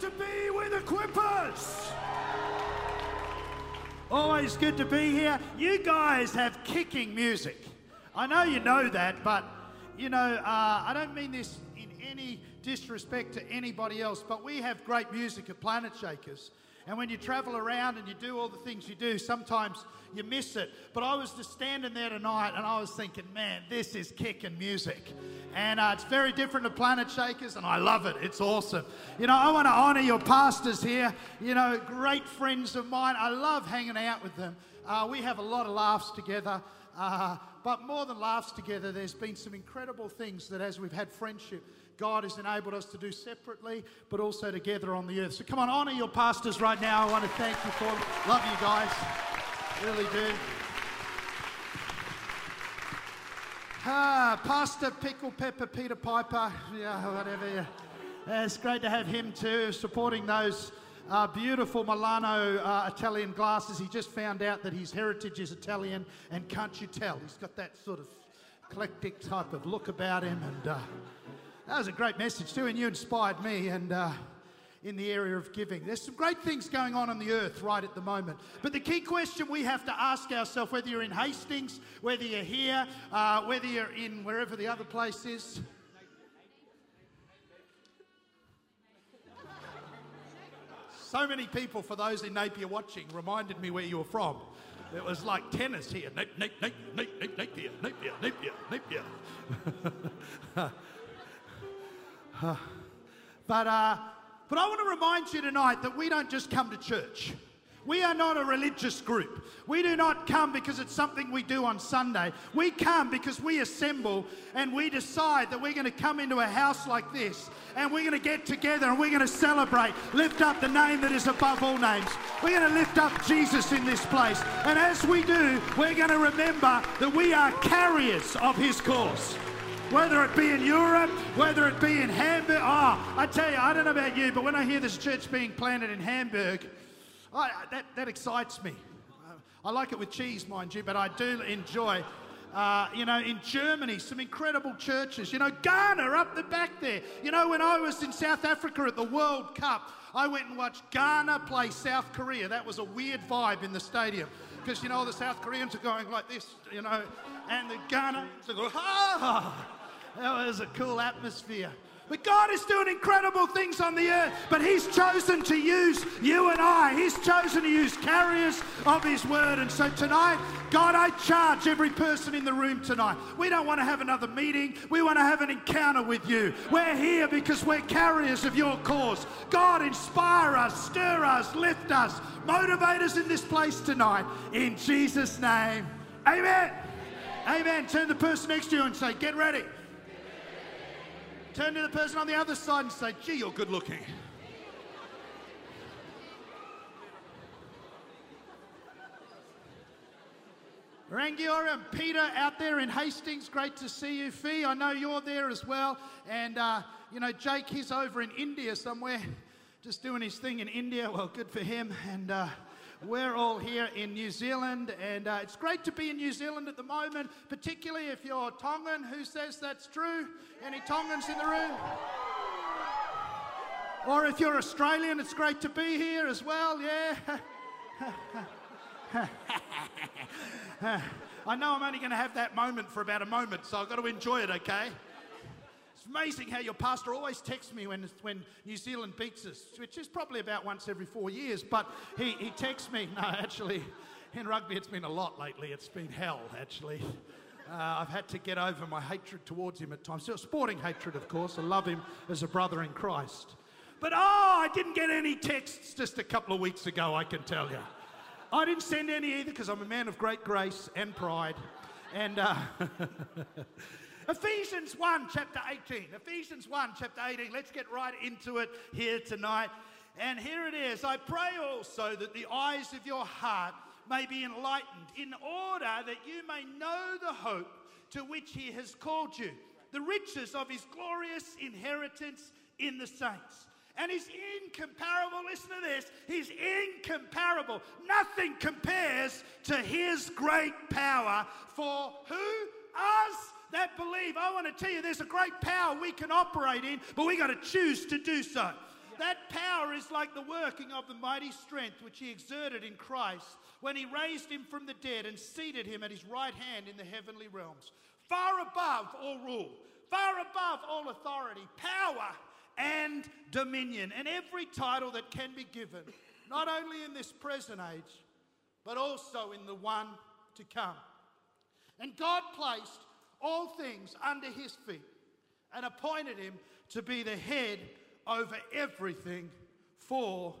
to be with Equippers. Always good to be here. You guys have kicking music. I know you know that, but you know, uh, I don't mean this in any disrespect to anybody else, but we have great music at Planet Shakers. And when you travel around and you do all the things you do, sometimes you miss it. But I was just standing there tonight and I was thinking, man, this is kicking music. And uh, it's very different to Planet Shakers, and I love it. It's awesome. You know, I want to honor your pastors here. You know, great friends of mine. I love hanging out with them. Uh, we have a lot of laughs together. Uh, but more than laughs together, there's been some incredible things that as we've had friendship, God has enabled us to do separately, but also together on the earth. So come on, honor your pastors right now. I want to thank you for them. Love you guys. Really do. Ah, Pastor Pickle Pepper Peter Piper, yeah, whatever. Yeah. It's great to have him too, supporting those uh, beautiful Milano uh, Italian glasses. He just found out that his heritage is Italian, and can't you tell? He's got that sort of eclectic type of look about him, and uh, that was a great message too. And you inspired me, and uh, in the area of giving. There's some great things going on on the earth right at the moment. But the key question we have to ask ourselves, whether you're in Hastings, whether you're here, uh, whether you're in wherever the other place is. So many people, for those in Napier watching, reminded me where you were from. It was like tennis here. Napier, Napier, Napier, Napier, Napier, Napier. but uh, but I want to remind you tonight that we don't just come to church. We are not a religious group. We do not come because it's something we do on Sunday. We come because we assemble and we decide that we're going to come into a house like this and we're going to get together and we're going to celebrate, lift up the name that is above all names. We're going to lift up Jesus in this place. And as we do, we're going to remember that we are carriers of his cause whether it be in Europe, whether it be in Hamburg. Oh, I tell you, I don't know about you, but when I hear this church being planted in Hamburg, I, that, that excites me. I like it with cheese, mind you, but I do enjoy. Uh, you know, in Germany, some incredible churches. You know, Ghana up the back there. You know, when I was in South Africa at the World Cup, I went and watched Ghana play South Korea. That was a weird vibe in the stadium because, you know, the South Koreans are going like this, you know, and the Ghanaians are going, ah. Oh, that was a cool atmosphere. But God is doing incredible things on the earth, but He's chosen to use you and I. He's chosen to use carriers of His word. And so tonight, God, I charge every person in the room tonight. We don't want to have another meeting, we want to have an encounter with you. We're here because we're carriers of your cause. God, inspire us, stir us, lift us, motivate us in this place tonight. In Jesus' name, amen. Amen. amen. Turn the person next to you and say, Get ready. Turn to the person on the other side and say, gee, you're good looking. Rangiora and Peter out there in Hastings, great to see you. Fee, I know you're there as well. And, uh, you know, Jake, he's over in India somewhere, just doing his thing in India. Well, good for him. And, uh, we're all here in New Zealand, and uh, it's great to be in New Zealand at the moment, particularly if you're Tongan. Who says that's true? Any Tongans in the room? Or if you're Australian, it's great to be here as well, yeah? I know I'm only going to have that moment for about a moment, so I've got to enjoy it, okay? Amazing how your pastor always texts me when, when New Zealand beats us, which is probably about once every four years. But he, he texts me. No, actually, in rugby, it's been a lot lately. It's been hell, actually. Uh, I've had to get over my hatred towards him at times. So, sporting hatred, of course. I love him as a brother in Christ. But oh, I didn't get any texts just a couple of weeks ago, I can tell you. I didn't send any either because I'm a man of great grace and pride. And uh, Ephesians 1, chapter 18. Ephesians 1, chapter 18. Let's get right into it here tonight. And here it is. I pray also that the eyes of your heart may be enlightened, in order that you may know the hope to which he has called you, the riches of his glorious inheritance in the saints. And he's incomparable. Listen to this. He's incomparable. Nothing compares to his great power for who? Us that believe, I want to tell you there's a great power we can operate in, but we got to choose to do so. That power is like the working of the mighty strength which he exerted in Christ when he raised him from the dead and seated him at his right hand in the heavenly realms, far above all rule, far above all authority, power, and dominion, and every title that can be given, not only in this present age, but also in the one to come. And God placed all things under his feet and appointed him to be the head over everything for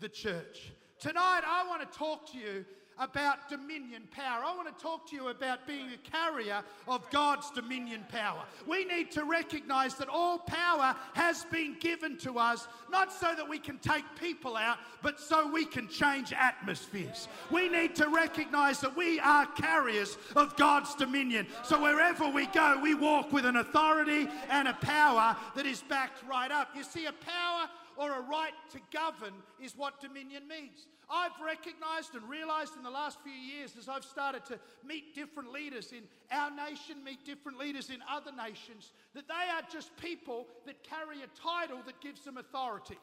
the church. Tonight, I want to talk to you about dominion power. I want to talk to you about being a carrier of God's dominion power. We need to recognize that all power has been given to us, not so that we can take people out, but so we can change atmospheres. We need to recognize that we are carriers of God's dominion. So wherever we go, we walk with an authority and a power that is backed right up. You see, a power or a right to govern is what dominion means. I've recognized and realized in the last few years as I've started to meet different leaders in our nation, meet different leaders in other nations, that they are just people that carry a title that gives them authority.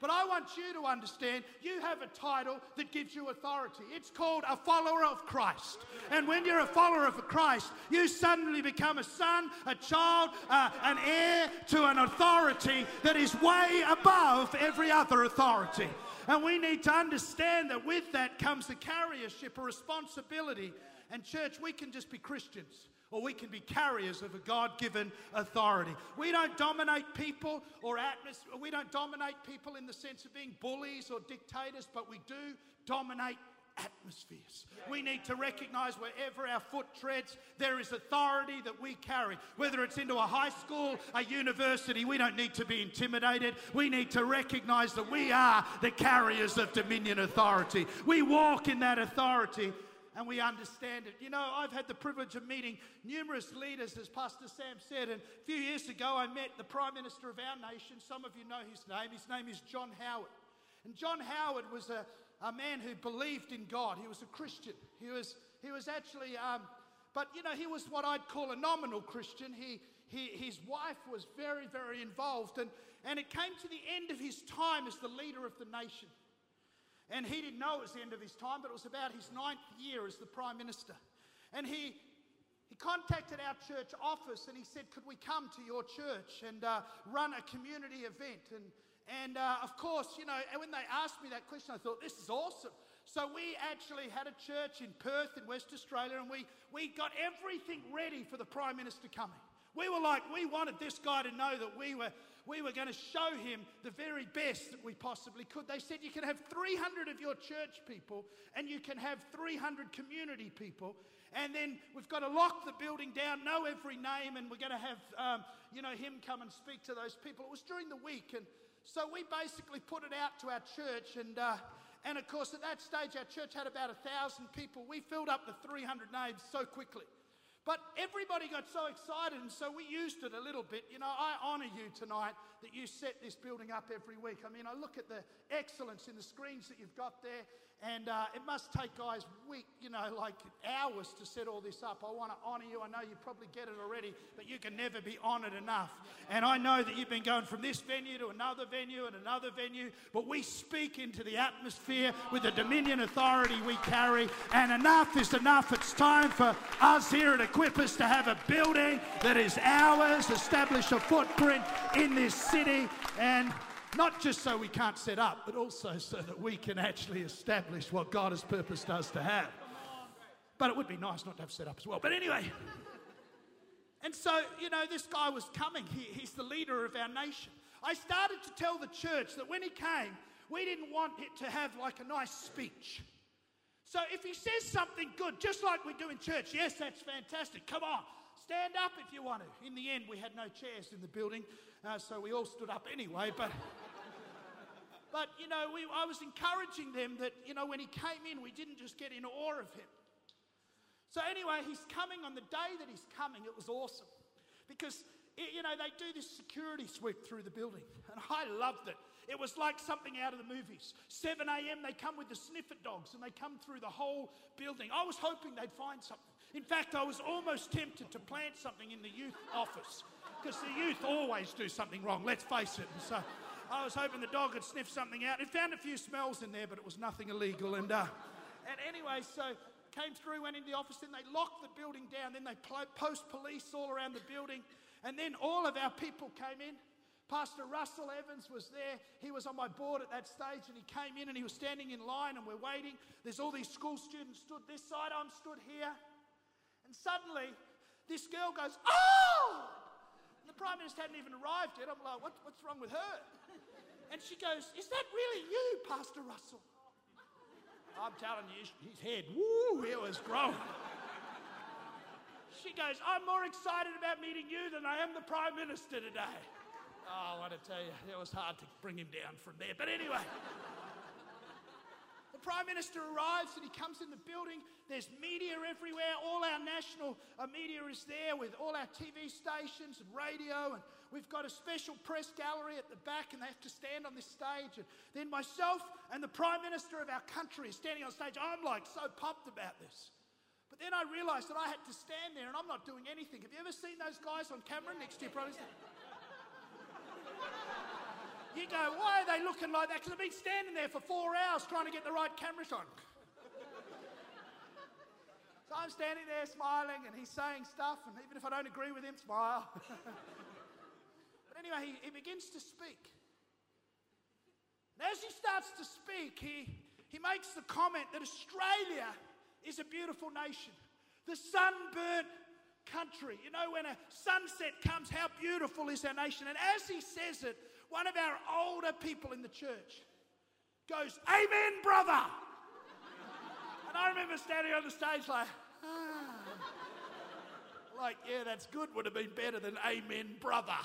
But I want you to understand you have a title that gives you authority. It's called a follower of Christ. And when you're a follower of Christ, you suddenly become a son, a child, uh, an heir to an authority that is way above every other authority. And we need to understand that with that comes the carriership, a responsibility. And, church, we can just be Christians or we can be carriers of a God given authority. We don't dominate people or atmosphere. We don't dominate people in the sense of being bullies or dictators, but we do dominate atmospheres. We need to recognize wherever our foot treads, there is authority that we carry. Whether it's into a high school, a university, we don't need to be intimidated. We need to recognize that we are the carriers of dominion authority. We walk in that authority and we understand it. You know, I've had the privilege of meeting numerous leaders, as Pastor Sam said, and a few years ago I met the Prime Minister of our nation. Some of you know his name. His name is John Howard. And John Howard was a, a man who believed in God. He was a Christian. He was, he was actually, um, but you know, he was what I'd call a nominal Christian. He, he, his wife was very, very involved. And, and it came to the end of his time as the leader of the nation. And he didn't know it was the end of his time, but it was about his ninth year as the Prime Minister. And he, he contacted our church office and he said, Could we come to your church and uh, run a community event? And, and uh, of course, you know, when they asked me that question, I thought, This is awesome. So we actually had a church in Perth in West Australia and we, we got everything ready for the Prime Minister coming. We were like, we wanted this guy to know that we were we were going to show him the very best that we possibly could. They said you can have 300 of your church people and you can have 300 community people. And then we've got to lock the building down, know every name, and we're going to have, um, you know, him come and speak to those people. It was during the week. And so we basically put it out to our church. And, uh, and of course, at that stage, our church had about a thousand people. We filled up the 300 names so quickly. But everybody got so excited, and so we used it a little bit. You know, I honor you tonight that you set this building up every week. I mean, I look at the excellence in the screens that you've got there, and uh, it must take guys week, you know, like hours to set all this up. I want to honor you. I know you probably get it already, but you can never be honored enough. And I know that you've been going from this venue to another venue and another venue, but we speak into the atmosphere with the dominion authority we carry. And enough is enough. It's time for us here at Equippers to have a building that is ours, establish a footprint in this city, and not just so we can't set up, but also so that we can actually establish what God has purposed us to have. But it would be nice not to have set up as well. But anyway. And so, you know, this guy was coming. He, he's the leader of our nation. I started to tell the church that when he came, we didn't want it to have like a nice speech. So if he says something good, just like we do in church, yes, that's fantastic. Come on, stand up if you want to. In the end, we had no chairs in the building, uh, so we all stood up anyway. But but, you know, we, I was encouraging them that, you know, when he came in, we didn't just get in awe of him. So, anyway, he's coming on the day that he's coming. It was awesome because, you know, they do this security sweep through the building, and I loved it. It was like something out of the movies. 7 a.m., they come with the sniffer dogs and they come through the whole building. I was hoping they'd find something. In fact, I was almost tempted to plant something in the youth office because the youth always do something wrong, let's face it. And so I was hoping the dog had sniffed something out. It found a few smells in there, but it was nothing illegal. And, uh, and anyway, so came through, went into the office, then they locked the building down, then they post police all around the building, and then all of our people came in. Pastor Russell Evans was there. He was on my board at that stage and he came in and he was standing in line and we're waiting. There's all these school students stood this side, I'm stood here. And suddenly, this girl goes, Oh! The Prime Minister hadn't even arrived yet. I'm like, what, What's wrong with her? And she goes, Is that really you, Pastor Russell? I'm telling you, his head, woo, it was growing. She goes, I'm more excited about meeting you than I am the Prime Minister today. Oh, I want to tell you, it was hard to bring him down from there. But anyway, Prime Minister arrives and he comes in the building. There's media everywhere. All our national uh, media is there with all our TV stations and radio. And we've got a special press gallery at the back, and they have to stand on this stage. And then myself and the Prime Minister of our country is standing on stage. I'm like so pumped about this. But then I realized that I had to stand there and I'm not doing anything. Have you ever seen those guys on camera next to you? Probably. You go, why are they looking like that? Because I've been standing there for four hours trying to get the right camera shot. so I'm standing there smiling and he's saying stuff, and even if I don't agree with him, smile. but anyway, he, he begins to speak. And as he starts to speak, he, he makes the comment that Australia is a beautiful nation. The sunburnt country. You know, when a sunset comes, how beautiful is our nation? And as he says it, one of our older people in the church goes, Amen, brother. and I remember standing on the stage like, ah. Like, yeah, that's good, would have been better than Amen, brother.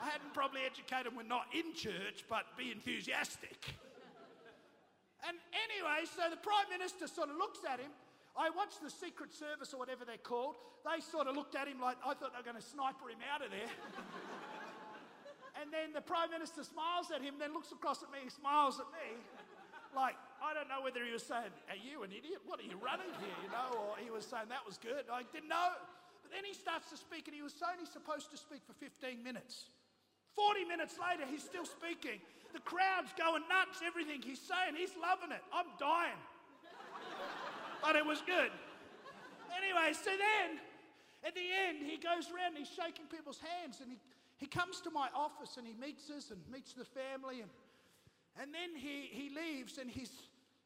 I hadn't probably educated we're not in church, but be enthusiastic. And anyway, so the Prime Minister sort of looks at him. I watched the Secret Service or whatever they're called. They sort of looked at him like I thought they were going to sniper him out of there. And then the Prime Minister smiles at him, then looks across at me, smiles at me. Like, I don't know whether he was saying, Are you an idiot? What are you running here? You know, or he was saying, That was good. I didn't know. But then he starts to speak, and he was only supposed to speak for 15 minutes. 40 minutes later, he's still speaking. The crowd's going nuts, everything he's saying. He's loving it. I'm dying. but it was good. Anyway, so then at the end, he goes around and he's shaking people's hands and he he comes to my office and he meets us and meets the family. And, and then he, he leaves and his,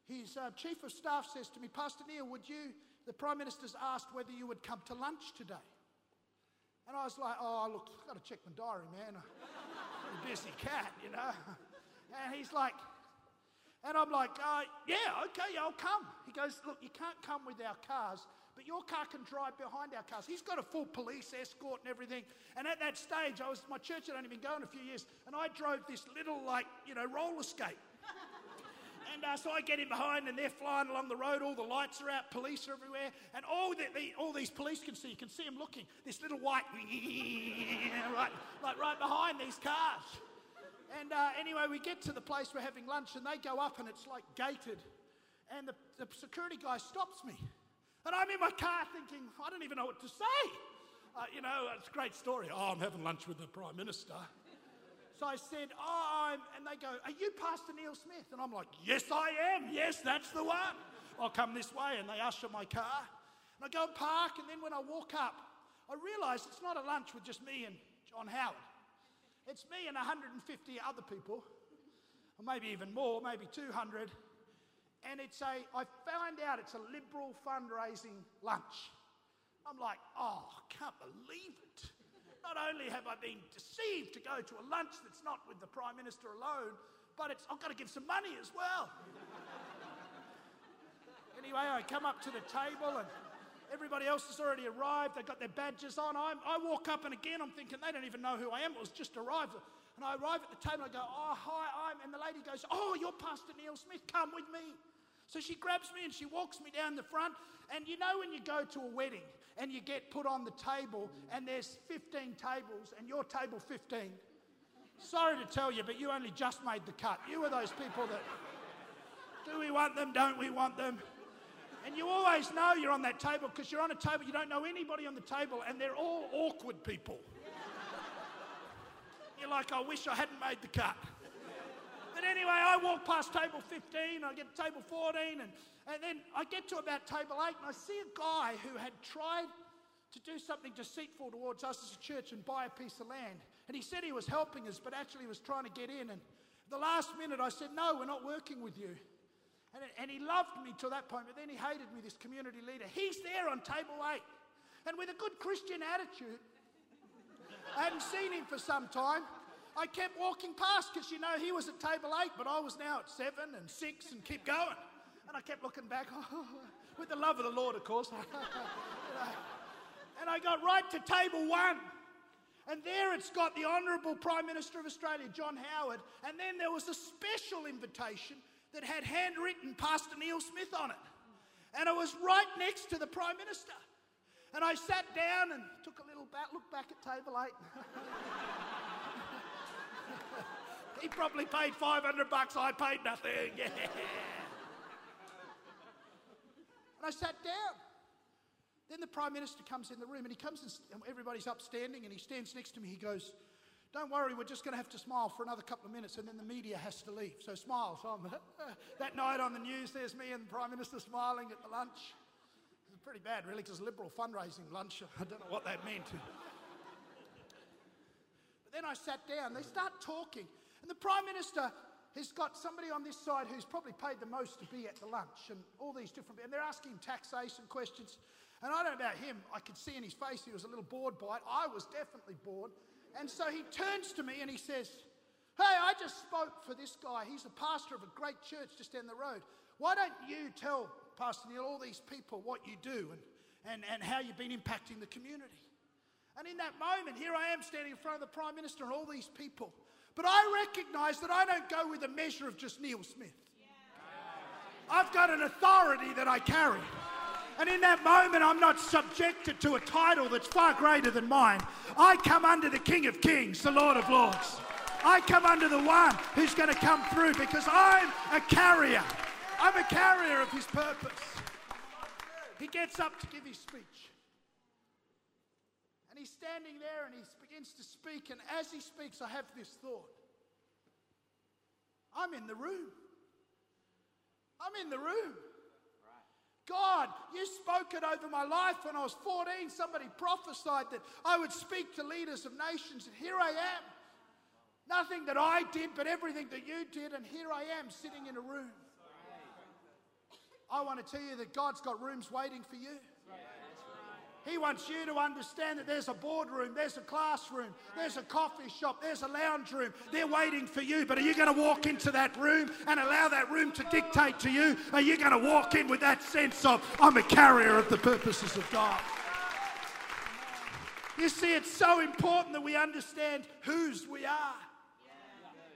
his uh, chief of staff says to me, Pastor Neil, would you, the Prime Minister's asked whether you would come to lunch today. And I was like, oh, look, I've got to check my diary, man. I'm a busy cat, you know. And he's like, and I'm like, uh, yeah, okay, I'll come. He goes, look, you can't come with our cars but your car can drive behind our cars. He's got a full police escort and everything. And at that stage, I was my church had only been going a few years, and I drove this little like you know roller skate. And uh, so I get in behind, and they're flying along the road. All the lights are out, police are everywhere, and all the, the, all these police can see. You can see them looking. This little white, right, like right behind these cars. And uh, anyway, we get to the place we're having lunch, and they go up, and it's like gated. And the, the security guy stops me. And I'm in my car thinking, I don't even know what to say. Uh, you know, it's a great story. Oh, I'm having lunch with the Prime Minister. So I said, Oh, I'm, and they go, Are you Pastor Neil Smith? And I'm like, Yes, I am. Yes, that's the one. I'll come this way. And they usher my car. And I go and park. And then when I walk up, I realise it's not a lunch with just me and John Howard. It's me and 150 other people, or maybe even more, maybe 200 and it's a, I found out it's a liberal fundraising lunch. I'm like, oh, I can't believe it. Not only have I been deceived to go to a lunch that's not with the Prime Minister alone, but it's, I've got to give some money as well. anyway, I come up to the table and everybody else has already arrived. They've got their badges on. I'm, i walk up and again I'm thinking they don't even know who I am. It was just arrived. And I arrive at the table and I go, oh, hi, I'm, and the lady goes, oh, you're Pastor Neil Smith, come with me. So she grabs me and she walks me down the front. And you know, when you go to a wedding and you get put on the table and there's 15 tables and your table 15. Sorry to tell you, but you only just made the cut. You were those people that do we want them, don't we want them? And you always know you're on that table because you're on a table, you don't know anybody on the table, and they're all awkward people. you're like, I wish I hadn't made the cut. But anyway, I walk past table 15, I get to table 14, and, and then I get to about table 8, and I see a guy who had tried to do something deceitful towards us as a church and buy a piece of land. And he said he was helping us, but actually he was trying to get in. And the last minute, I said, No, we're not working with you. And, and he loved me to that point, but then he hated me, this community leader. He's there on table 8. And with a good Christian attitude, I hadn't seen him for some time. I kept walking past because you know he was at table eight, but I was now at seven and six and keep going. And I kept looking back, oh, with the love of the Lord, of course. and I got right to table one. And there it's got the Honourable Prime Minister of Australia, John Howard. And then there was a special invitation that had handwritten Pastor Neil Smith on it. And it was right next to the Prime Minister. And I sat down and took a little back, look back at table eight. he probably paid 500 bucks, I paid nothing. Yeah. and I sat down. Then the Prime Minister comes in the room and he comes and everybody's upstanding and he stands next to me. He goes, Don't worry, we're just going to have to smile for another couple of minutes and then the media has to leave. So smile. So that night on the news, there's me and the Prime Minister smiling at the lunch. It's pretty bad, really, because liberal fundraising lunch. I don't know what that meant. but then I sat down. They start talking. And the Prime Minister has got somebody on this side who's probably paid the most to be at the lunch and all these different, and they're asking taxation questions. And I don't know about him, I could see in his face he was a little bored by it. I was definitely bored. And so he turns to me and he says, Hey, I just spoke for this guy. He's a pastor of a great church just down the road. Why don't you tell Pastor Neil all these people what you do and, and, and how you've been impacting the community? And in that moment, here I am standing in front of the Prime Minister and all these people. But I recognize that I don't go with a measure of just Neil Smith. I've got an authority that I carry. And in that moment, I'm not subjected to a title that's far greater than mine. I come under the King of Kings, the Lord of Lords. I come under the one who's going to come through because I'm a carrier. I'm a carrier of his purpose. He gets up to give his speech. He's standing there and he begins to speak. And as he speaks, I have this thought I'm in the room. I'm in the room. God, you spoke it over my life when I was 14. Somebody prophesied that I would speak to leaders of nations, and here I am. Nothing that I did, but everything that you did, and here I am sitting in a room. I want to tell you that God's got rooms waiting for you. He wants you to understand that there's a boardroom, there's a classroom, there's a coffee shop, there's a lounge room. They're waiting for you. But are you going to walk into that room and allow that room to dictate to you? Are you going to walk in with that sense of, I'm a carrier of the purposes of God? You see, it's so important that we understand whose we are.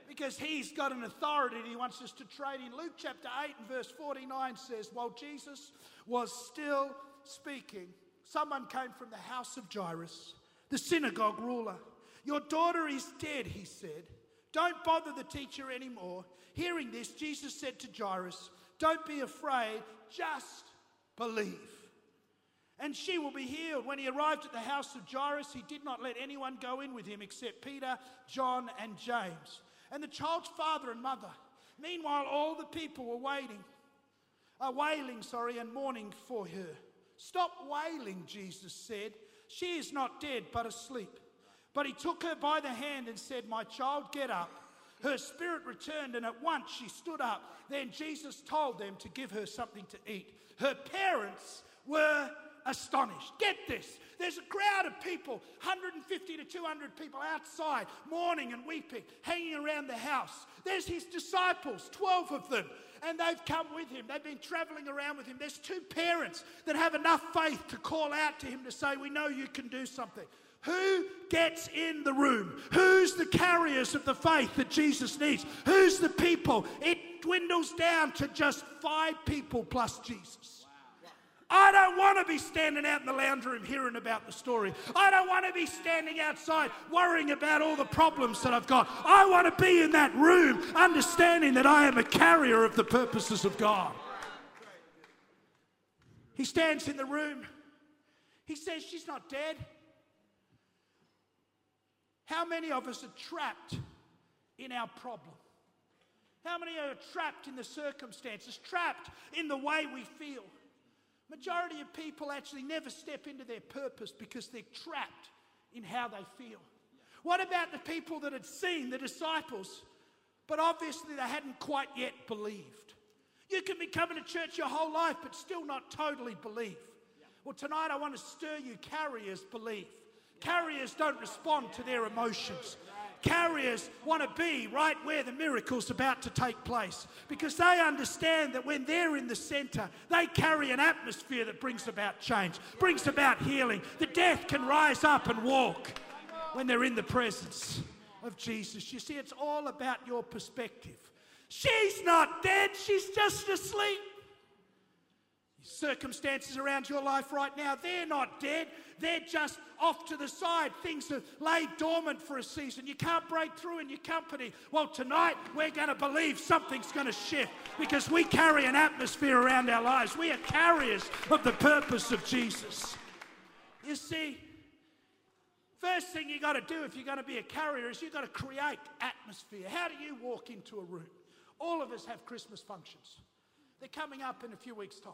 Because he's got an authority he wants us to trade in. Luke chapter 8 and verse 49 says, While Jesus was still speaking, someone came from the house of Jairus, the synagogue ruler. Your daughter is dead, he said. Don't bother the teacher anymore. Hearing this, Jesus said to Jairus, Don't be afraid, just believe. And she will be healed. When he arrived at the house of Jairus, he did not let anyone go in with him except Peter, John, and James. And the child's father and mother. Meanwhile, all the people were waiting, uh, wailing, sorry, and mourning for her. Stop wailing, Jesus said. She is not dead, but asleep. But he took her by the hand and said, My child, get up. Her spirit returned, and at once she stood up. Then Jesus told them to give her something to eat. Her parents were astonished. Get this there's a crowd of people, 150 to 200 people outside, mourning and weeping, hanging around the house. There's his disciples, 12 of them and they've come with him. They've been traveling around with him. There's two parents that have enough faith to call out to him to say, We know you can do something. Who gets in the room? Who's the carriers of the faith that Jesus needs? Who's the people? It dwindles down to just five people plus Jesus. I don't want to be standing out in the lounge room hearing about the story. I don't want to be standing outside worrying about all the problems that I've got. I want to be in that room understanding that I am a carrier of the purposes of God. He stands in the room. He says, She's not dead. How many of us are trapped in our problem? How many are trapped in the circumstances, trapped in the way we feel? Majority of people actually never step into their purpose because they're trapped in how they feel. What about the people that had seen the disciples, but obviously they hadn't quite yet believed? You can be coming to church your whole life, but still not totally believe. Well, tonight I want to stir you. Carriers believe. Carriers don't respond to their emotions. Carriers want to be right where the miracle's about to take place because they understand that when they're in the center, they carry an atmosphere that brings about change, brings about healing. The death can rise up and walk when they're in the presence of Jesus. You see, it's all about your perspective. She's not dead, she's just asleep. Circumstances around your life right now, they're not dead. They're just off to the side. Things have laid dormant for a season. You can't break through in your company. Well, tonight we're going to believe something's going to shift because we carry an atmosphere around our lives. We are carriers of the purpose of Jesus. You see, first thing you got to do if you're going to be a carrier is you've got to create atmosphere. How do you walk into a room? All of us have Christmas functions. They're coming up in a few weeks' time.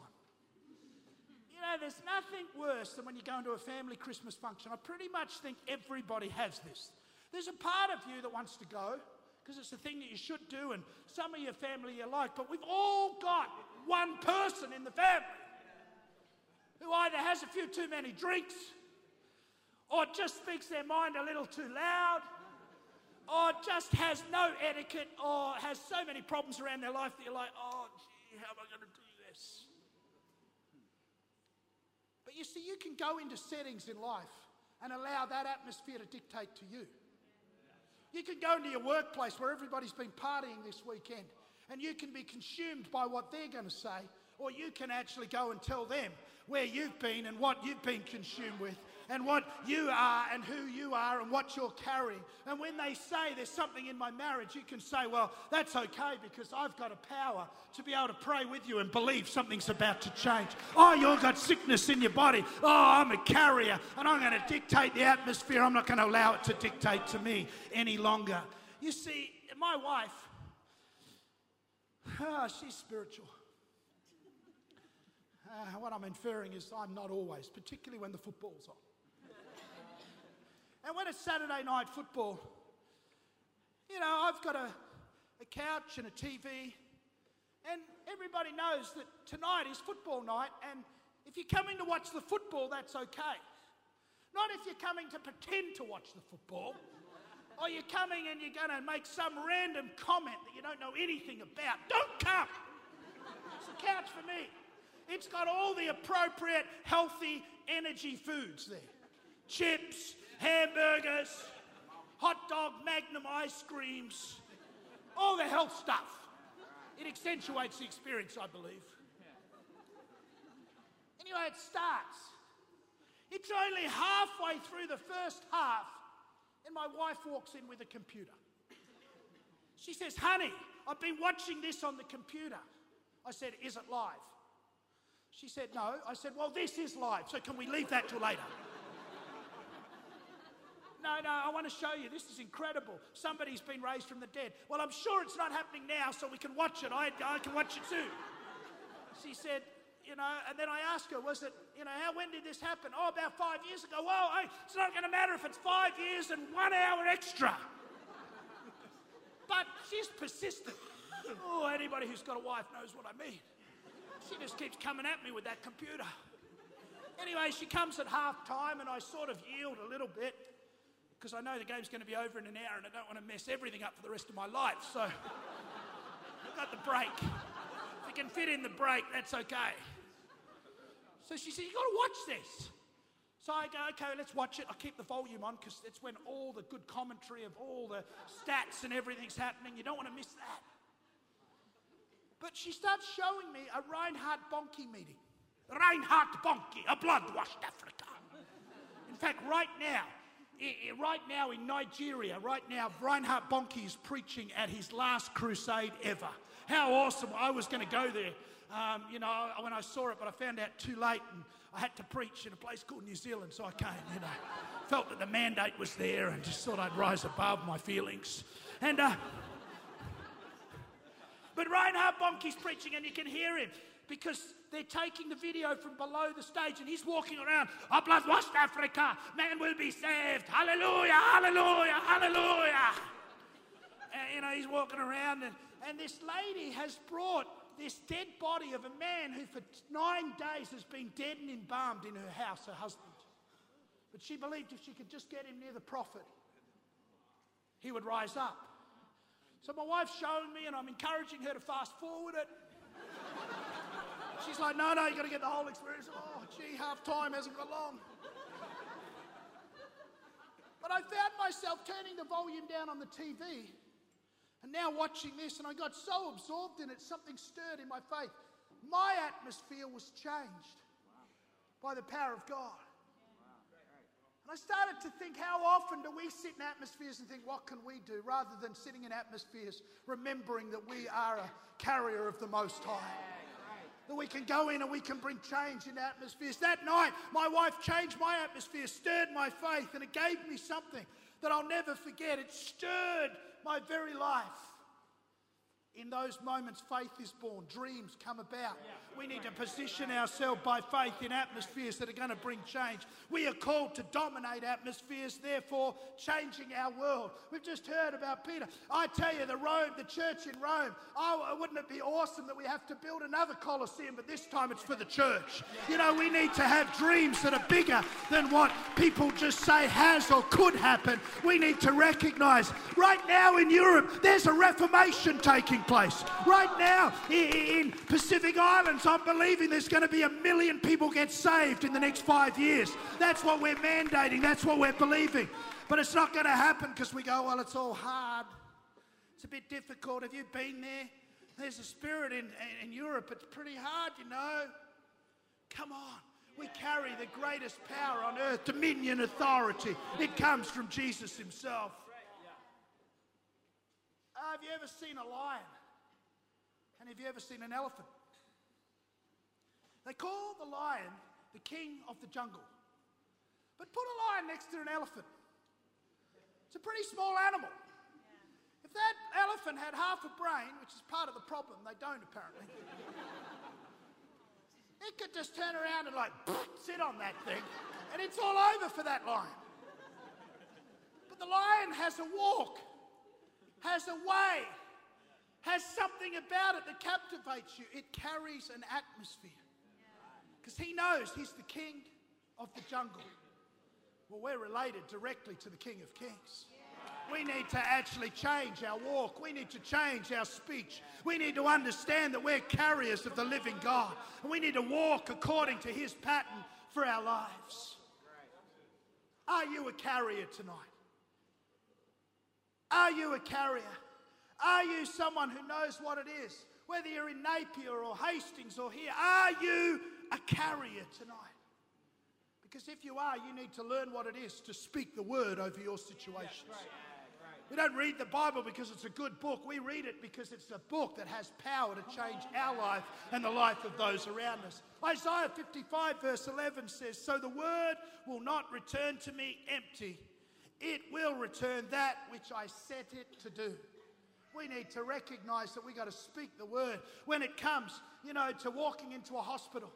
You know, there's nothing worse than when you go into a family Christmas function. I pretty much think everybody has this. There's a part of you that wants to go because it's the thing that you should do, and some of your family you like, but we've all got one person in the family who either has a few too many drinks or just speaks their mind a little too loud or just has no etiquette or has so many problems around their life that you're like, oh, gee, how am I going to do this? But you see, you can go into settings in life and allow that atmosphere to dictate to you. You can go into your workplace where everybody's been partying this weekend and you can be consumed by what they're going to say, or you can actually go and tell them where you've been and what you've been consumed with and what you are and who you are and what you're carrying. And when they say there's something in my marriage, you can say, well, that's okay because I've got a power to be able to pray with you and believe something's about to change. Oh, you've got sickness in your body. Oh, I'm a carrier and I'm going to dictate the atmosphere. I'm not going to allow it to dictate to me any longer. You see, my wife, oh, she's spiritual. Uh, what I'm inferring is I'm not always, particularly when the football's on. And when it's Saturday night football, you know, I've got a, a couch and a TV, and everybody knows that tonight is football night, and if you're coming to watch the football, that's okay. Not if you're coming to pretend to watch the football, or you're coming and you're going to make some random comment that you don't know anything about. Don't come! It's a couch for me. It's got all the appropriate, healthy energy foods there chips, hamburgers, hot dog, magnum ice creams, all the health stuff. It accentuates the experience, I believe. Anyway, it starts. It's only halfway through the first half, and my wife walks in with a computer. She says, Honey, I've been watching this on the computer. I said, Is it live? She said, No. I said, Well, this is live, so can we leave that till later? No, no, I want to show you. This is incredible. Somebody's been raised from the dead. Well, I'm sure it's not happening now, so we can watch it. I, I can watch it too. She said, you know, and then I asked her, was it, you know, how, when did this happen? Oh, about five years ago. Well, hey, it's not going to matter if it's five years and one hour extra. but she's persistent. Oh, anybody who's got a wife knows what I mean. She just keeps coming at me with that computer. Anyway, she comes at half time and I sort of yield a little bit because I know the game's going to be over in an hour and I don't want to mess everything up for the rest of my life. So I've got the break. If you can fit in the break, that's okay. So she said, You've got to watch this. So I go, okay, let's watch it. I keep the volume on because it's when all the good commentary of all the stats and everything's happening. You don't want to miss that. But she starts showing me a Reinhard Bonnke meeting. Reinhard Bonnke, a blood washed Africa. In fact, right now, right now in Nigeria, right now, Reinhard Bonnke is preaching at his last crusade ever. How awesome. I was going to go there, um, you know, when I saw it, but I found out too late and I had to preach in a place called New Zealand, so I came, you know. felt that the mandate was there and just thought I'd rise above my feelings. And, uh, but Reinhard Bonnke's preaching and you can hear him because they're taking the video from below the stage and he's walking around. Oh, Oblast West Africa, man will be saved. Hallelujah, hallelujah, hallelujah. And, you know, he's walking around and, and this lady has brought this dead body of a man who for nine days has been dead and embalmed in her house, her husband. But she believed if she could just get him near the prophet, he would rise up. So my wife's showing me, and I'm encouraging her to fast forward it. She's like, no, no, you've got to get the whole experience. Oh, gee, half time hasn't got long. But I found myself turning the volume down on the TV and now watching this, and I got so absorbed in it, something stirred in my faith. My atmosphere was changed by the power of God. And I started to think, how often do we sit in atmospheres and think, what can we do? Rather than sitting in atmospheres, remembering that we are a carrier of the Most High that we can go in and we can bring change in atmospheres. That night, my wife changed my atmosphere, stirred my faith, and it gave me something that I'll never forget. It stirred my very life. In those moments, faith is born, dreams come about. We need to position ourselves by faith in atmospheres that are going to bring change. We are called to dominate atmospheres, therefore changing our world. We've just heard about Peter. I tell you, the Rome, the church in Rome, oh, uh, wouldn't it be awesome that we have to build another Colosseum, but this time it's for the church. You know, we need to have dreams that are bigger than what people just say has or could happen. We need to recognize right now in Europe, there's a reformation taking place. Right now in Pacific Islands, I'm believing there's going to be a million people get saved in the next five years. That's what we're mandating. That's what we're believing. But it's not going to happen because we go, well, it's all hard. It's a bit difficult. Have you been there? There's a spirit in, in Europe. It's pretty hard, you know. Come on. We carry the greatest power on earth, dominion, authority. It comes from Jesus himself. Uh, have you ever seen a lion? And have you ever seen an elephant? They call the lion the king of the jungle. But put a lion next to an elephant. It's a pretty small animal. If that elephant had half a brain, which is part of the problem, they don't apparently, it could just turn around and like sit on that thing, and it's all over for that lion. But the lion has a walk, has a way, has something about it that captivates you. It carries an atmosphere. Because he knows he's the king of the jungle. Well, we're related directly to the King of Kings. We need to actually change our walk. We need to change our speech. We need to understand that we're carriers of the living God. And we need to walk according to his pattern for our lives. Are you a carrier tonight? Are you a carrier? Are you someone who knows what it is? Whether you're in Napier or Hastings or here, are you a carrier tonight. Because if you are, you need to learn what it is to speak the word over your situations. We don't read the Bible because it's a good book. We read it because it's a book that has power to change our life and the life of those around us. Isaiah 55, verse 11 says, So the word will not return to me empty, it will return that which I set it to do. We need to recognize that we got to speak the word when it comes, you know, to walking into a hospital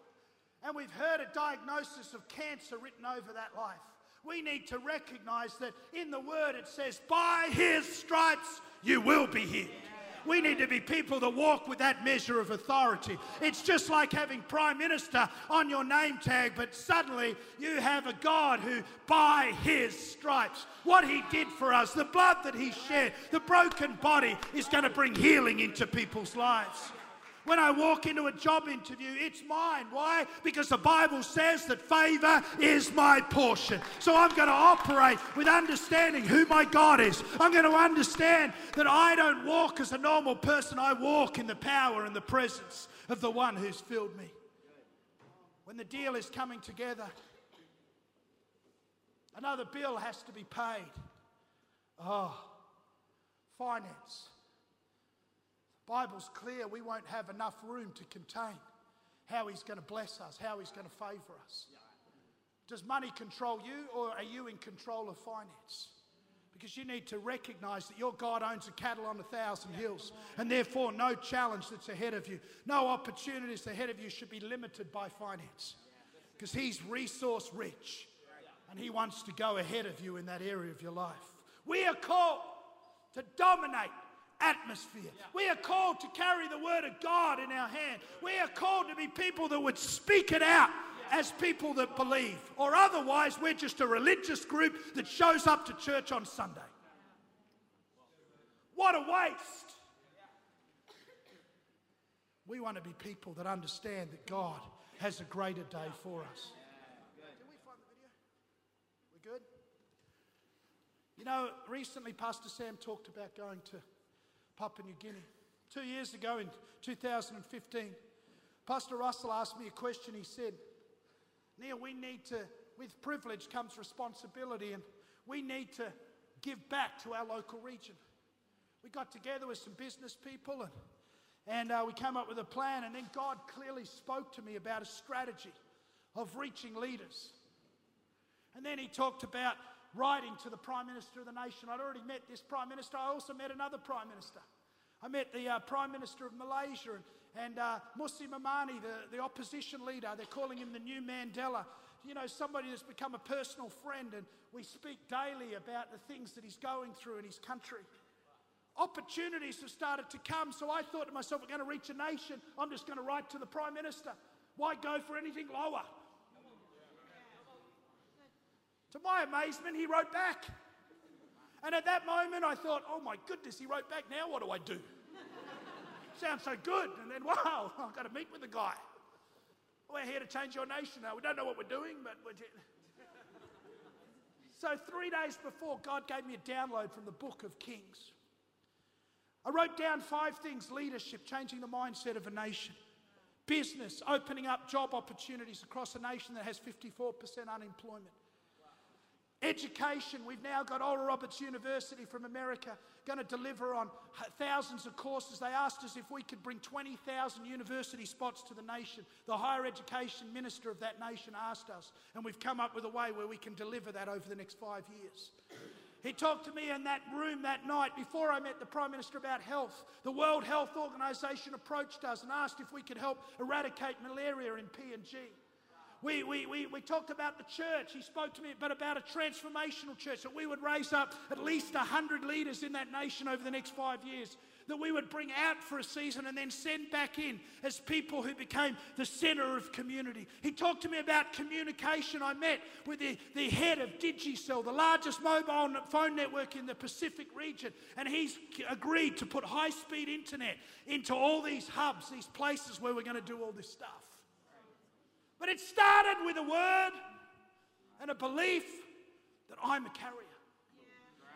and we've heard a diagnosis of cancer written over that life. We need to recognize that in the word it says, by his stripes you will be healed. We need to be people that walk with that measure of authority. It's just like having Prime Minister on your name tag, but suddenly you have a God who, by his stripes, what he did for us, the blood that he shed, the broken body, is going to bring healing into people's lives. When I walk into a job interview, it's mine. Why? Because the Bible says that favor is my portion. So I'm going to operate with understanding who my God is. I'm going to understand that I don't walk as a normal person, I walk in the power and the presence of the one who's filled me. When the deal is coming together, another bill has to be paid. Oh, finance. Bible's clear we won't have enough room to contain how he's going to bless us, how he's going to favor us. Does money control you, or are you in control of finance? Because you need to recognize that your God owns the cattle on a thousand hills, and therefore no challenge that's ahead of you, no opportunities ahead of you should be limited by finance. Because He's resource rich, and He wants to go ahead of you in that area of your life. We are called to dominate atmosphere. We are called to carry the word of God in our hand. We are called to be people that would speak it out as people that believe, or otherwise, we're just a religious group that shows up to church on Sunday. What a waste! We want to be people that understand that God has a greater day for us. Can we find the video? We good? You know, recently Pastor Sam talked about going to Papua New Guinea. Two years ago in 2015, Pastor Russell asked me a question. He said, Neil, we need to, with privilege comes responsibility, and we need to give back to our local region. We got together with some business people and, and uh, we came up with a plan, and then God clearly spoke to me about a strategy of reaching leaders. And then he talked about writing to the Prime Minister of the nation. I'd already met this Prime Minister, I also met another Prime Minister. I met the uh, Prime Minister of Malaysia and and uh, Moussa Momani, the, the opposition leader, they're calling him the new Mandela. You know, somebody that's become a personal friend, and we speak daily about the things that he's going through in his country. Opportunities have started to come, so I thought to myself, we're going to reach a nation. I'm just going to write to the Prime Minister. Why go for anything lower? To my amazement, he wrote back. And at that moment, I thought, oh my goodness, he wrote back. Now what do I do? sounds so good. And then, wow, I've got to meet with the guy. We're here to change your nation now. We don't know what we're doing, but we're. so, three days before, God gave me a download from the book of Kings. I wrote down five things leadership, changing the mindset of a nation, business, opening up job opportunities across a nation that has 54% unemployment, Education, we've now got Oral Roberts University from America going to deliver on thousands of courses. They asked us if we could bring 20,000 university spots to the nation. The higher education minister of that nation asked us, and we've come up with a way where we can deliver that over the next five years. He talked to me in that room that night before I met the Prime Minister about health. The World Health Organization approached us and asked if we could help eradicate malaria in PNG. We, we, we, we talked about the church. He spoke to me, but about a transformational church that we would raise up at least 100 leaders in that nation over the next five years. That we would bring out for a season and then send back in as people who became the center of community. He talked to me about communication. I met with the, the head of Digicel, the largest mobile phone network in the Pacific region, and he's agreed to put high speed internet into all these hubs, these places where we're going to do all this stuff. But it started with a word and a belief that I'm a carrier.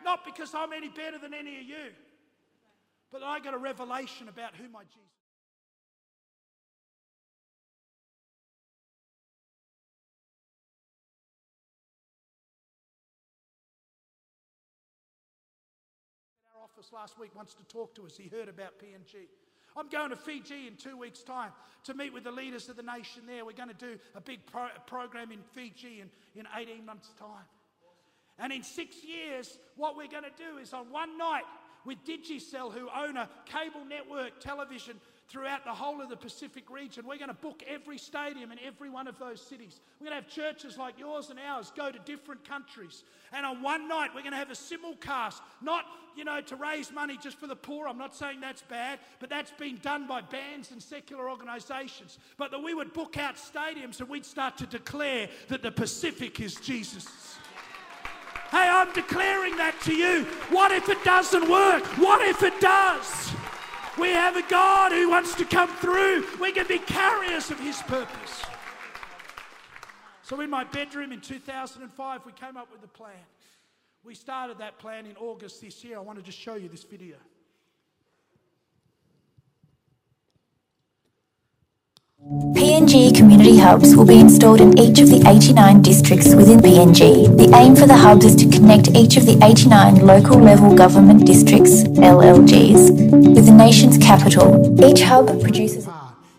Not because I'm any better than any of you, but I got a revelation about who my Jesus Our office last week wants to talk to us. He heard about PNG. I'm going to Fiji in two weeks' time to meet with the leaders of the nation there. We're going to do a big pro- program in Fiji in, in 18 months' time. And in six years, what we're going to do is on one night with Digicel, who own a cable network television throughout the whole of the Pacific region. We're going to book every stadium in every one of those cities. We're going to have churches like yours and ours go to different countries. And on one night, we're going to have a simulcast, not, you know, to raise money just for the poor. I'm not saying that's bad, but that's been done by bands and secular organizations. But that we would book out stadiums and we'd start to declare that the Pacific is Jesus. Hey, I'm declaring that to you. What if it doesn't work? What if it does? We have a God who wants to come through. We can be carriers of His purpose. So, in my bedroom in 2005, we came up with a plan. We started that plan in August this year. I wanted to just show you this video. PNG hubs will be installed in each of the 89 districts within PNG. The aim for the hubs is to connect each of the 89 local level government districts, LLGs, with the nation's capital. Each hub produces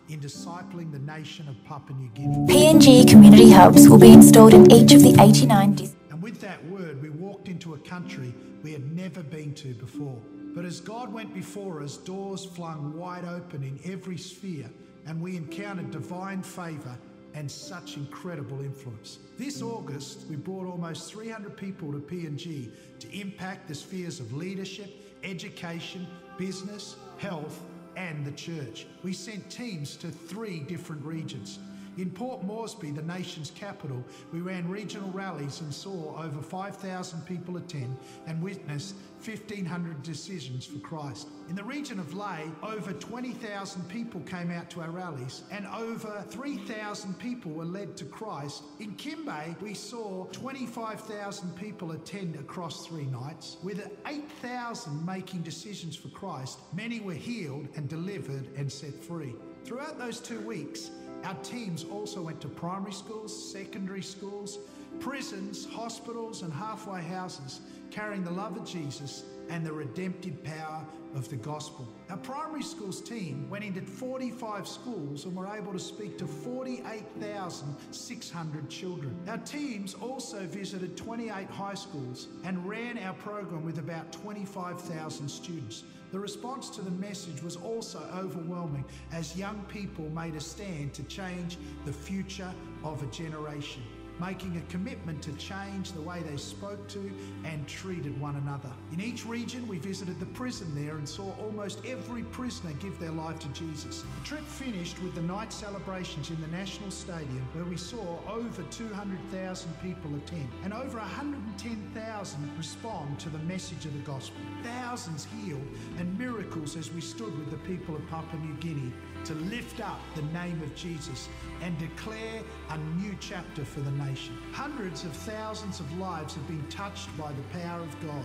in discipling the nation of Papua New Guinea. PNG community hubs will be installed in each of the 89 districts. And with that word, we walked into a country we had never been to before. But as God went before us, doors flung wide open in every sphere, and we encountered divine favour and such incredible influence. This August, we brought almost 300 people to PNG to impact the spheres of leadership, education, business, health, and the church. We sent teams to three different regions. In Port Moresby, the nation's capital, we ran regional rallies and saw over 5,000 people attend and witness 1,500 decisions for Christ. In the region of Lae, over 20,000 people came out to our rallies and over 3,000 people were led to Christ. In Kimbe, we saw 25,000 people attend across three nights, with 8,000 making decisions for Christ. Many were healed and delivered and set free. Throughout those two weeks, our teams also went to primary schools, secondary schools, prisons, hospitals, and halfway houses, carrying the love of Jesus and the redemptive power of the gospel. Our primary schools team went into 45 schools and were able to speak to 48,600 children. Our teams also visited 28 high schools and ran our program with about 25,000 students. The response to the message was also overwhelming as young people made a stand to change the future of a generation, making a commitment to change the way they spoke to and treated one another. In each region, we visited the prison there and saw almost every prisoner give their life to Jesus. The trip finished with the night celebrations in the National Stadium, where we saw over 200,000 people attend and over 110,000 respond to the message of the gospel. Thousands healed and miracles as we stood with the people of Papua New Guinea to lift up the name of Jesus and declare a new chapter for the nation. Hundreds of thousands of lives have been touched by the power of God.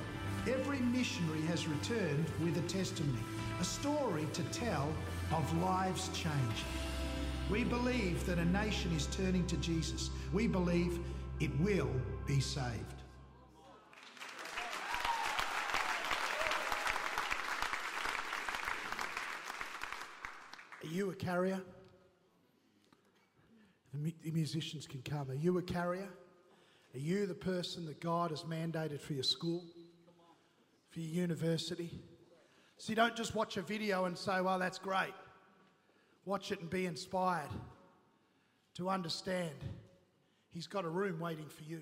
Every missionary has returned with a testimony, a story to tell of lives changed. We believe that a nation is turning to Jesus. We believe it will be saved. Are you a carrier? The, mu- the musicians can come. Are you a carrier? Are you the person that God has mandated for your school, for your university? See, don't just watch a video and say, well, that's great. Watch it and be inspired to understand He's got a room waiting for you.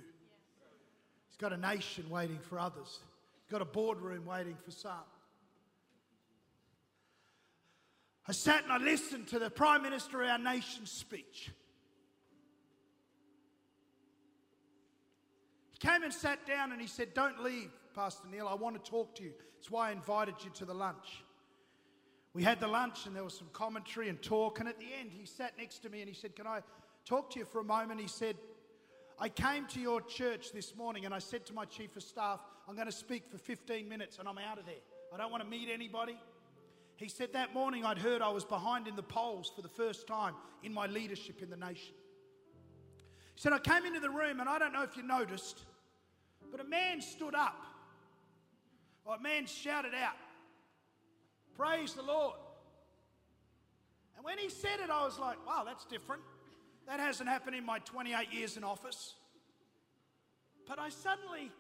He's got a nation waiting for others. He's got a boardroom waiting for some. I sat and I listened to the Prime Minister of our nation's speech. He came and sat down and he said, Don't leave, Pastor Neil. I want to talk to you. That's why I invited you to the lunch. We had the lunch and there was some commentary and talk. And at the end, he sat next to me and he said, Can I talk to you for a moment? He said, I came to your church this morning and I said to my chief of staff, I'm going to speak for 15 minutes and I'm out of there. I don't want to meet anybody. He said that morning I'd heard I was behind in the polls for the first time in my leadership in the nation. He said, I came into the room and I don't know if you noticed, but a man stood up. Or a man shouted out, Praise the Lord. And when he said it, I was like, wow, that's different. That hasn't happened in my 28 years in office. But I suddenly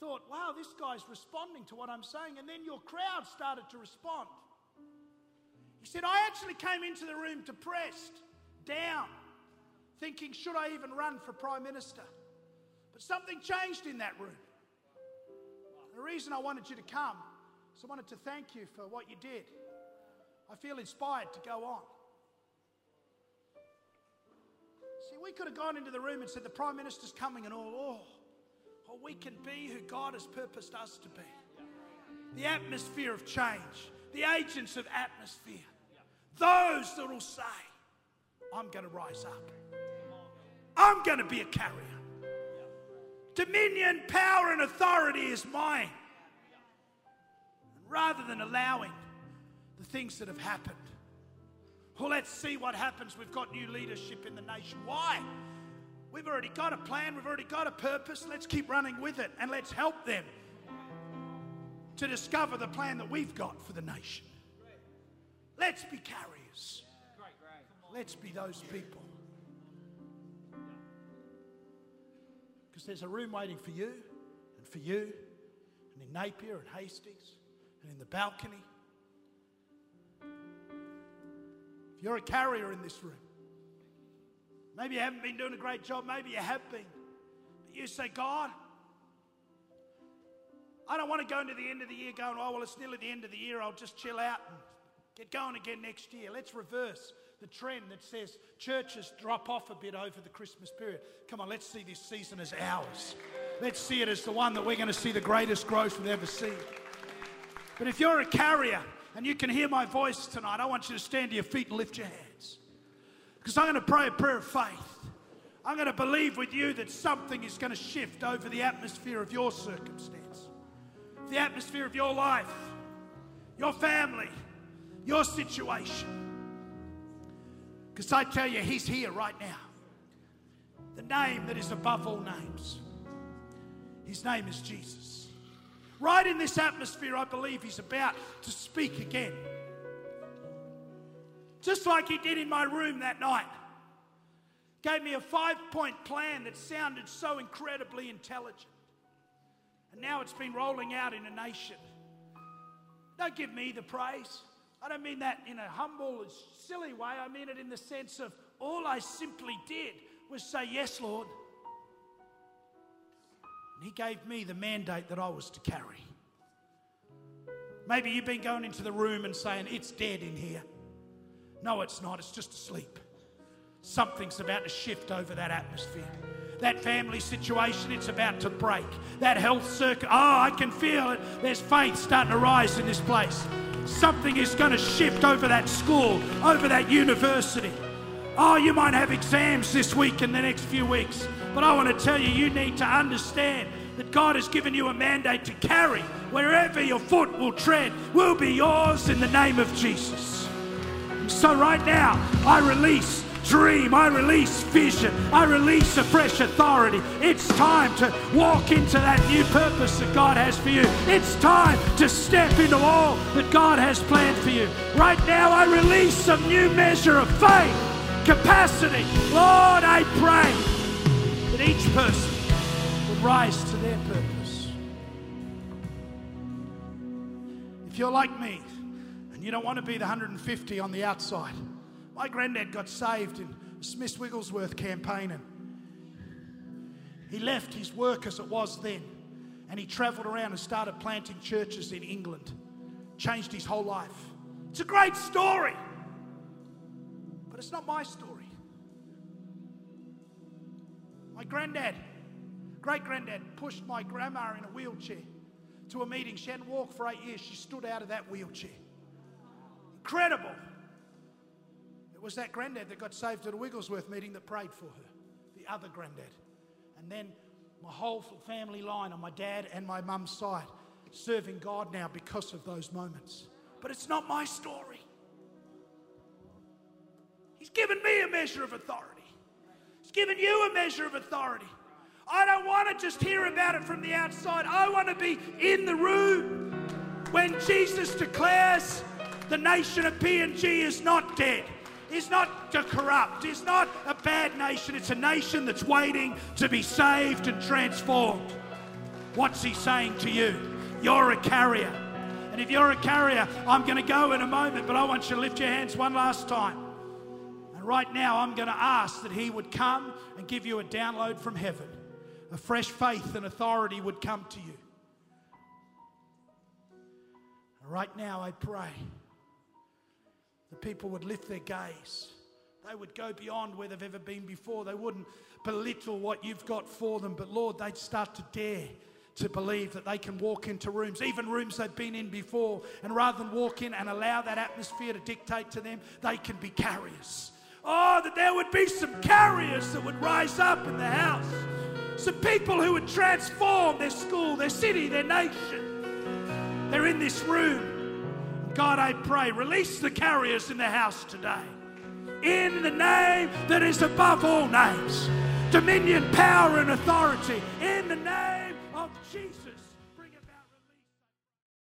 thought, wow, this guy's responding to what I'm saying. And then your crowd started to respond. He said, I actually came into the room depressed, down, thinking, should I even run for Prime Minister? But something changed in that room. The reason I wanted you to come is I wanted to thank you for what you did. I feel inspired to go on. See, we could have gone into the room and said, The Prime Minister's coming, and all, oh, we can be who God has purposed us to be. The atmosphere of change, the agents of atmosphere, those that will say, I'm going to rise up, I'm going to be a carrier. Dominion, power, and authority is mine. And rather than allowing the things that have happened, well, let's see what happens. We've got new leadership in the nation. Why? We've already got a plan, we've already got a purpose. Let's keep running with it and let's help them to discover the plan that we've got for the nation. Let's be carriers. Let's be those people. Because there's a room waiting for you and for you and in Napier and Hastings and in the balcony. If you're a carrier in this room, maybe you haven't been doing a great job, maybe you have been, but you say, God, I don't want to go into the end of the year going, oh, well, it's nearly the end of the year, I'll just chill out and get going again next year. Let's reverse the trend that says churches drop off a bit over the Christmas period. Come on, let's see this season as ours. Let's see it as the one that we're going to see the greatest growth we've ever seen. But if you're a carrier and you can hear my voice tonight, I want you to stand to your feet and lift your hands. Because I'm going to pray a prayer of faith. I'm going to believe with you that something is going to shift over the atmosphere of your circumstance the atmosphere of your life, your family, your situation. Because I tell you, He's here right now. The name that is above all names. His name is Jesus. Right in this atmosphere, I believe He's about to speak again. Just like He did in my room that night. Gave me a five point plan that sounded so incredibly intelligent. And now it's been rolling out in a nation. Don't give me the praise. I don't mean that in a humble, silly way. I mean it in the sense of all I simply did was say, Yes, Lord. And He gave me the mandate that I was to carry. Maybe you've been going into the room and saying, It's dead in here. No, it's not. It's just asleep. Something's about to shift over that atmosphere. That family situation, it's about to break. That health circuit, oh, ah, I can feel it. There's faith starting to rise in this place. Something is going to shift over that school, over that university. Oh, you might have exams this week and the next few weeks, but I want to tell you, you need to understand that God has given you a mandate to carry. Wherever your foot will tread will be yours in the name of Jesus. So, right now, I release dream. I release vision. I release a fresh authority. It's time to walk into that new purpose that God has for you. It's time to step into all that God has planned for you. Right now, I release some new measure of faith, capacity. Lord, I pray that each person would rise to their purpose. If you're like me and you don't want to be the 150 on the outside, my granddad got saved in Smith Wigglesworth campaign and he left his work as it was then and he travelled around and started planting churches in England. Changed his whole life. It's a great story, but it's not my story. My granddad, great granddad, pushed my grandma in a wheelchair to a meeting. She hadn't walked for eight years. She stood out of that wheelchair. Incredible. It was that granddad that got saved at a Wigglesworth meeting that prayed for her, the other granddad. And then my whole family line on my dad and my mum's side serving God now because of those moments. But it's not my story. He's given me a measure of authority, He's given you a measure of authority. I don't want to just hear about it from the outside. I want to be in the room when Jesus declares the nation of PNG is not dead is not to corrupt, is not a bad nation. It's a nation that's waiting to be saved and transformed. What's he saying to you? You're a carrier. And if you're a carrier, I'm going to go in a moment, but I want you to lift your hands one last time. And right now, I'm going to ask that he would come and give you a download from heaven. A fresh faith and authority would come to you. Right now, I pray the people would lift their gaze. They would go beyond where they've ever been before. They wouldn't belittle what you've got for them, but Lord, they'd start to dare to believe that they can walk into rooms, even rooms they've been in before, and rather than walk in and allow that atmosphere to dictate to them, they can be carriers. Oh, that there would be some carriers that would rise up in the house. Some people who would transform their school, their city, their nation. They're in this room. God, I pray, release the carriers in the house today. In the name that is above all names, dominion, power, and authority. In the name.